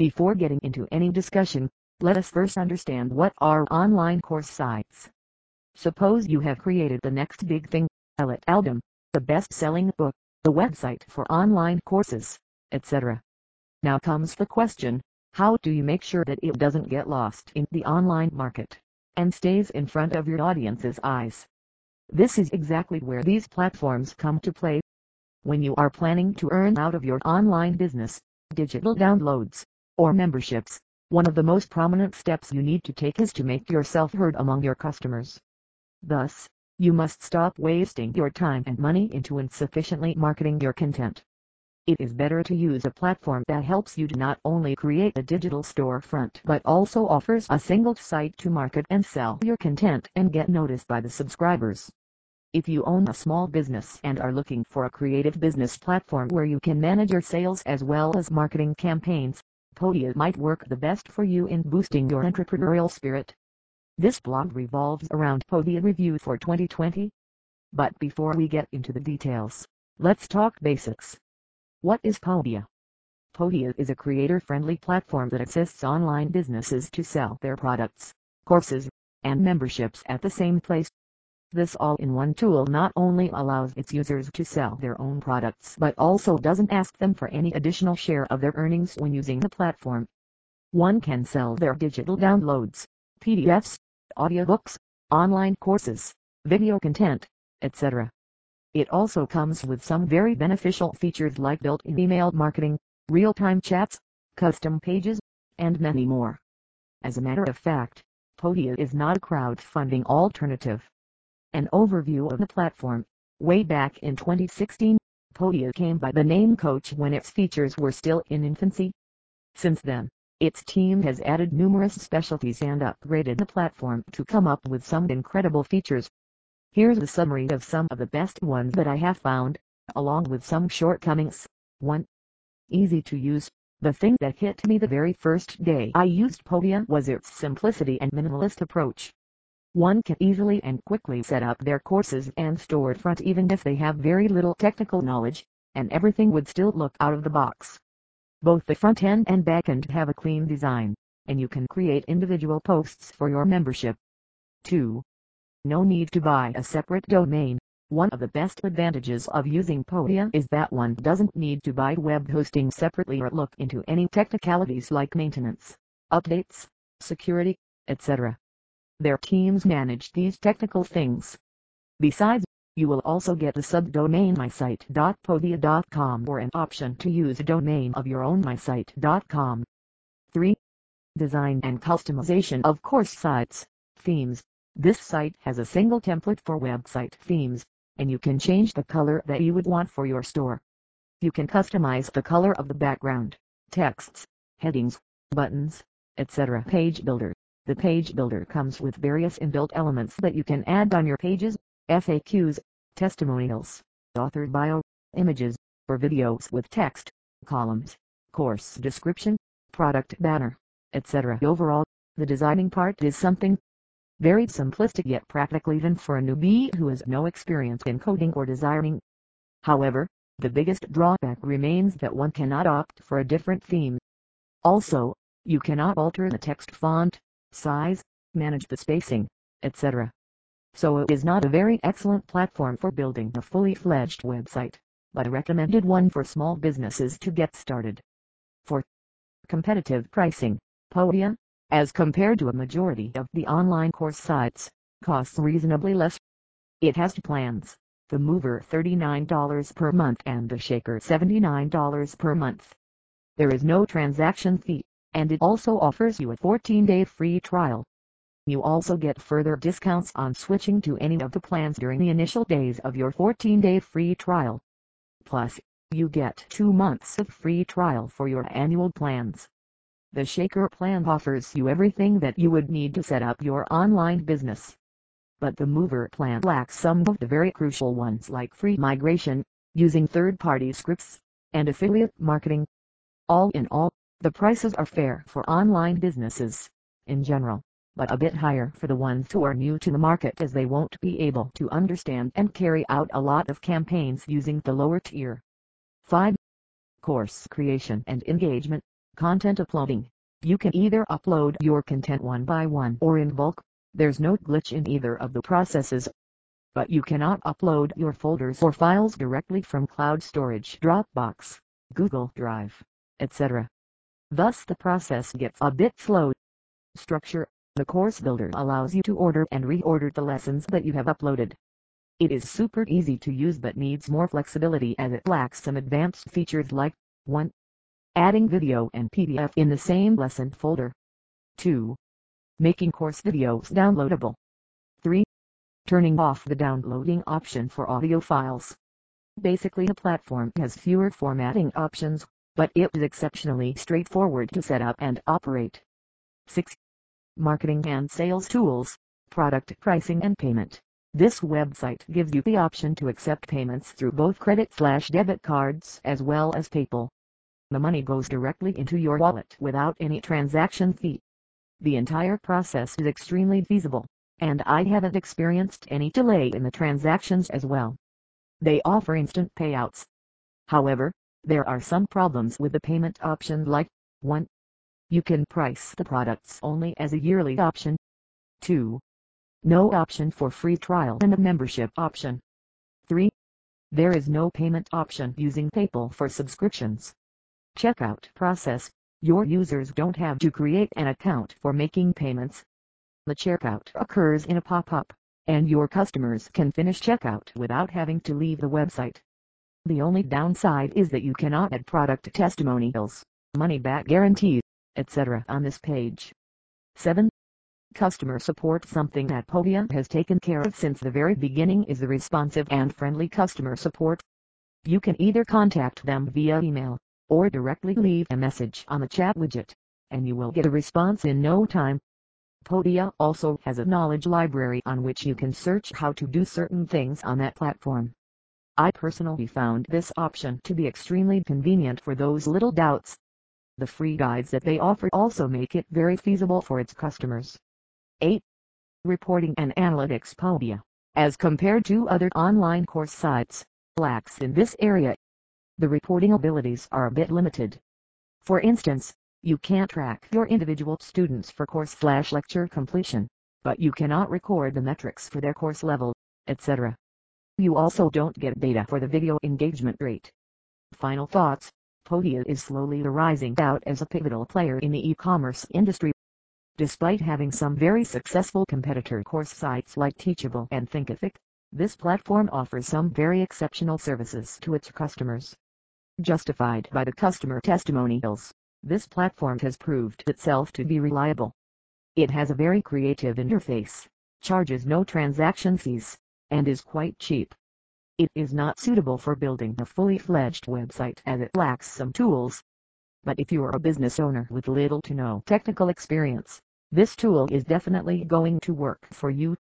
Before getting into any discussion, let us first understand what are online course sites. Suppose you have created the next big thing, Elite Album, the best-selling book, the website for online courses, etc. Now comes the question, how do you make sure that it doesn't get lost in the online market, and stays in front of your audience's eyes? This is exactly where these platforms come to play. When you are planning to earn out of your online business, digital downloads, or memberships, one of the most prominent steps you need to take is to make yourself heard among your customers. Thus, you must stop wasting your time and money into insufficiently marketing your content. It is better to use a platform that helps you to not only create a digital storefront but also offers a single site to market and sell your content and get noticed by the subscribers. If you own a small business and are looking for a creative business platform where you can manage your sales as well as marketing campaigns, Podia might work the best for you in boosting your entrepreneurial spirit. This blog revolves around Podia Review for 2020. But before we get into the details, let's talk basics. What is Podia? Podia is a creator-friendly platform that assists online businesses to sell their products, courses, and memberships at the same place. This all-in-one tool not only allows its users to sell their own products but also doesn't ask them for any additional share of their earnings when using the platform. One can sell their digital downloads, PDFs, audiobooks, online courses, video content, etc. It also comes with some very beneficial features like built-in email marketing, real-time chats, custom pages, and many more. As a matter of fact, Podia is not a crowdfunding alternative. An overview of the platform, way back in 2016, Podia came by the name Coach when its features were still in infancy. Since then, its team has added numerous specialties and upgraded the platform to come up with some incredible features. Here's a summary of some of the best ones that I have found, along with some shortcomings. 1. Easy to use. The thing that hit me the very first day I used Podia was its simplicity and minimalist approach. One can easily and quickly set up their courses and storefront even if they have very little technical knowledge, and everything would still look out of the box. Both the front end and back end have a clean design, and you can create individual posts for your membership. 2. No need to buy a separate domain. One of the best advantages of using Podia is that one doesn't need to buy web hosting separately or look into any technicalities like maintenance, updates, security, etc. Their teams manage these technical things. Besides, you will also get a subdomain mysite.podia.com or an option to use a domain of your own mysite.com. 3. Design and customization of course sites, themes. This site has a single template for website themes, and you can change the color that you would want for your store. You can customize the color of the background, texts, headings, buttons, etc. Page Builder. The Page Builder comes with various inbuilt elements that you can add on your pages, FAQs, testimonials, author bio, images, or videos with text, columns, course description, product banner, etc. Overall, the designing part is something very simplistic yet practical even for a newbie who has no experience in coding or designing. However, the biggest drawback remains that one cannot opt for a different theme. Also, you cannot alter the text font, size, manage the spacing, etc so it is not a very excellent platform for building a fully fledged website, but a recommended one for small businesses to get started. 4. Competitive pricing. Podia, as compared to a majority of the online course sites, costs reasonably less. It has two plans, the Mover $39 per month and the Shaker $79 per month. There is no transaction fee, and it also offers you a 14-day free trial. You also get further discounts on switching to any of the plans during the initial days of your 14-day free trial. Plus, you get 2 months of free trial for your annual plans. The Shaker plan offers you everything that you would need to set up your online business. But the Mover plan lacks some of the very crucial ones like free migration, using third-party scripts, and affiliate marketing. All in all, the prices are fair for online businesses, in general but a bit higher for the ones who are new to the market as they won't be able to understand and carry out a lot of campaigns using the lower tier. 5. Course creation and engagement. Content uploading. You can either upload your content one by one or in bulk. There's no glitch in either of the processes. But you cannot upload your folders or files directly from cloud storage Dropbox, Google Drive, etc. Thus the process gets a bit slow. Structure The course builder allows you to order and reorder the lessons that you have uploaded. It is super easy to use but needs more flexibility as it lacks some advanced features like 1 adding video and PDF in the same lesson folder. 2. Making course videos downloadable. 3. Turning off the downloading option for audio files. Basically the platform has fewer formatting options, but it is exceptionally straightforward to set up and operate. 6. Marketing and sales tools, product pricing and payment. This website gives you the option to accept payments through both credit slash debit cards as well as PayPal the money goes directly into your wallet without any transaction fee. The entire process is extremely feasible, and I haven't experienced any delay in the transactions as well. They offer instant payouts. However, there are some problems with the payment option like 1. You can price the products only as a yearly option. 2. No option for free trial and a membership option. 3. There is no payment option using PayPal for subscriptions. Checkout process. Your users don't have to create an account for making payments. The checkout occurs in a pop-up, and your customers can finish checkout without having to leave the website. The only downside is that you cannot add product testimonials, money-back guarantees, etc. on this page. 7. Customer support Something that Podia has taken care of since the very beginning is the responsive and friendly customer support. You can either contact them via email, or directly leave a message on the chat widget, and you will get a response in no time. Podia also has a knowledge library on which you can search how to do certain things on that platform. I personally found this option to be extremely convenient for those little doubts. The free guides that they offer also make it very feasible for its customers. 8. Reporting and Analytics Podia, as compared to other online course sites, lacks in this area the reporting abilities are a bit limited. For instance, you can't track your individual students for course slash lecture completion, but you cannot record the metrics for their course level, etc. You also don't get data for the video engagement rate. Final thoughts, Podia is slowly rising out as a pivotal player in the e-commerce industry. Despite having some very successful competitor course sites like Teachable and Thinkific, this platform offers some very exceptional services to its customers justified by the customer testimonials. This platform has proved itself to be reliable. It has a very creative interface, charges no transaction fees, and is quite cheap. It is not suitable for building a fully fledged website as it lacks some tools. But if you are a business owner with little to no technical experience, this tool is definitely going to work for you.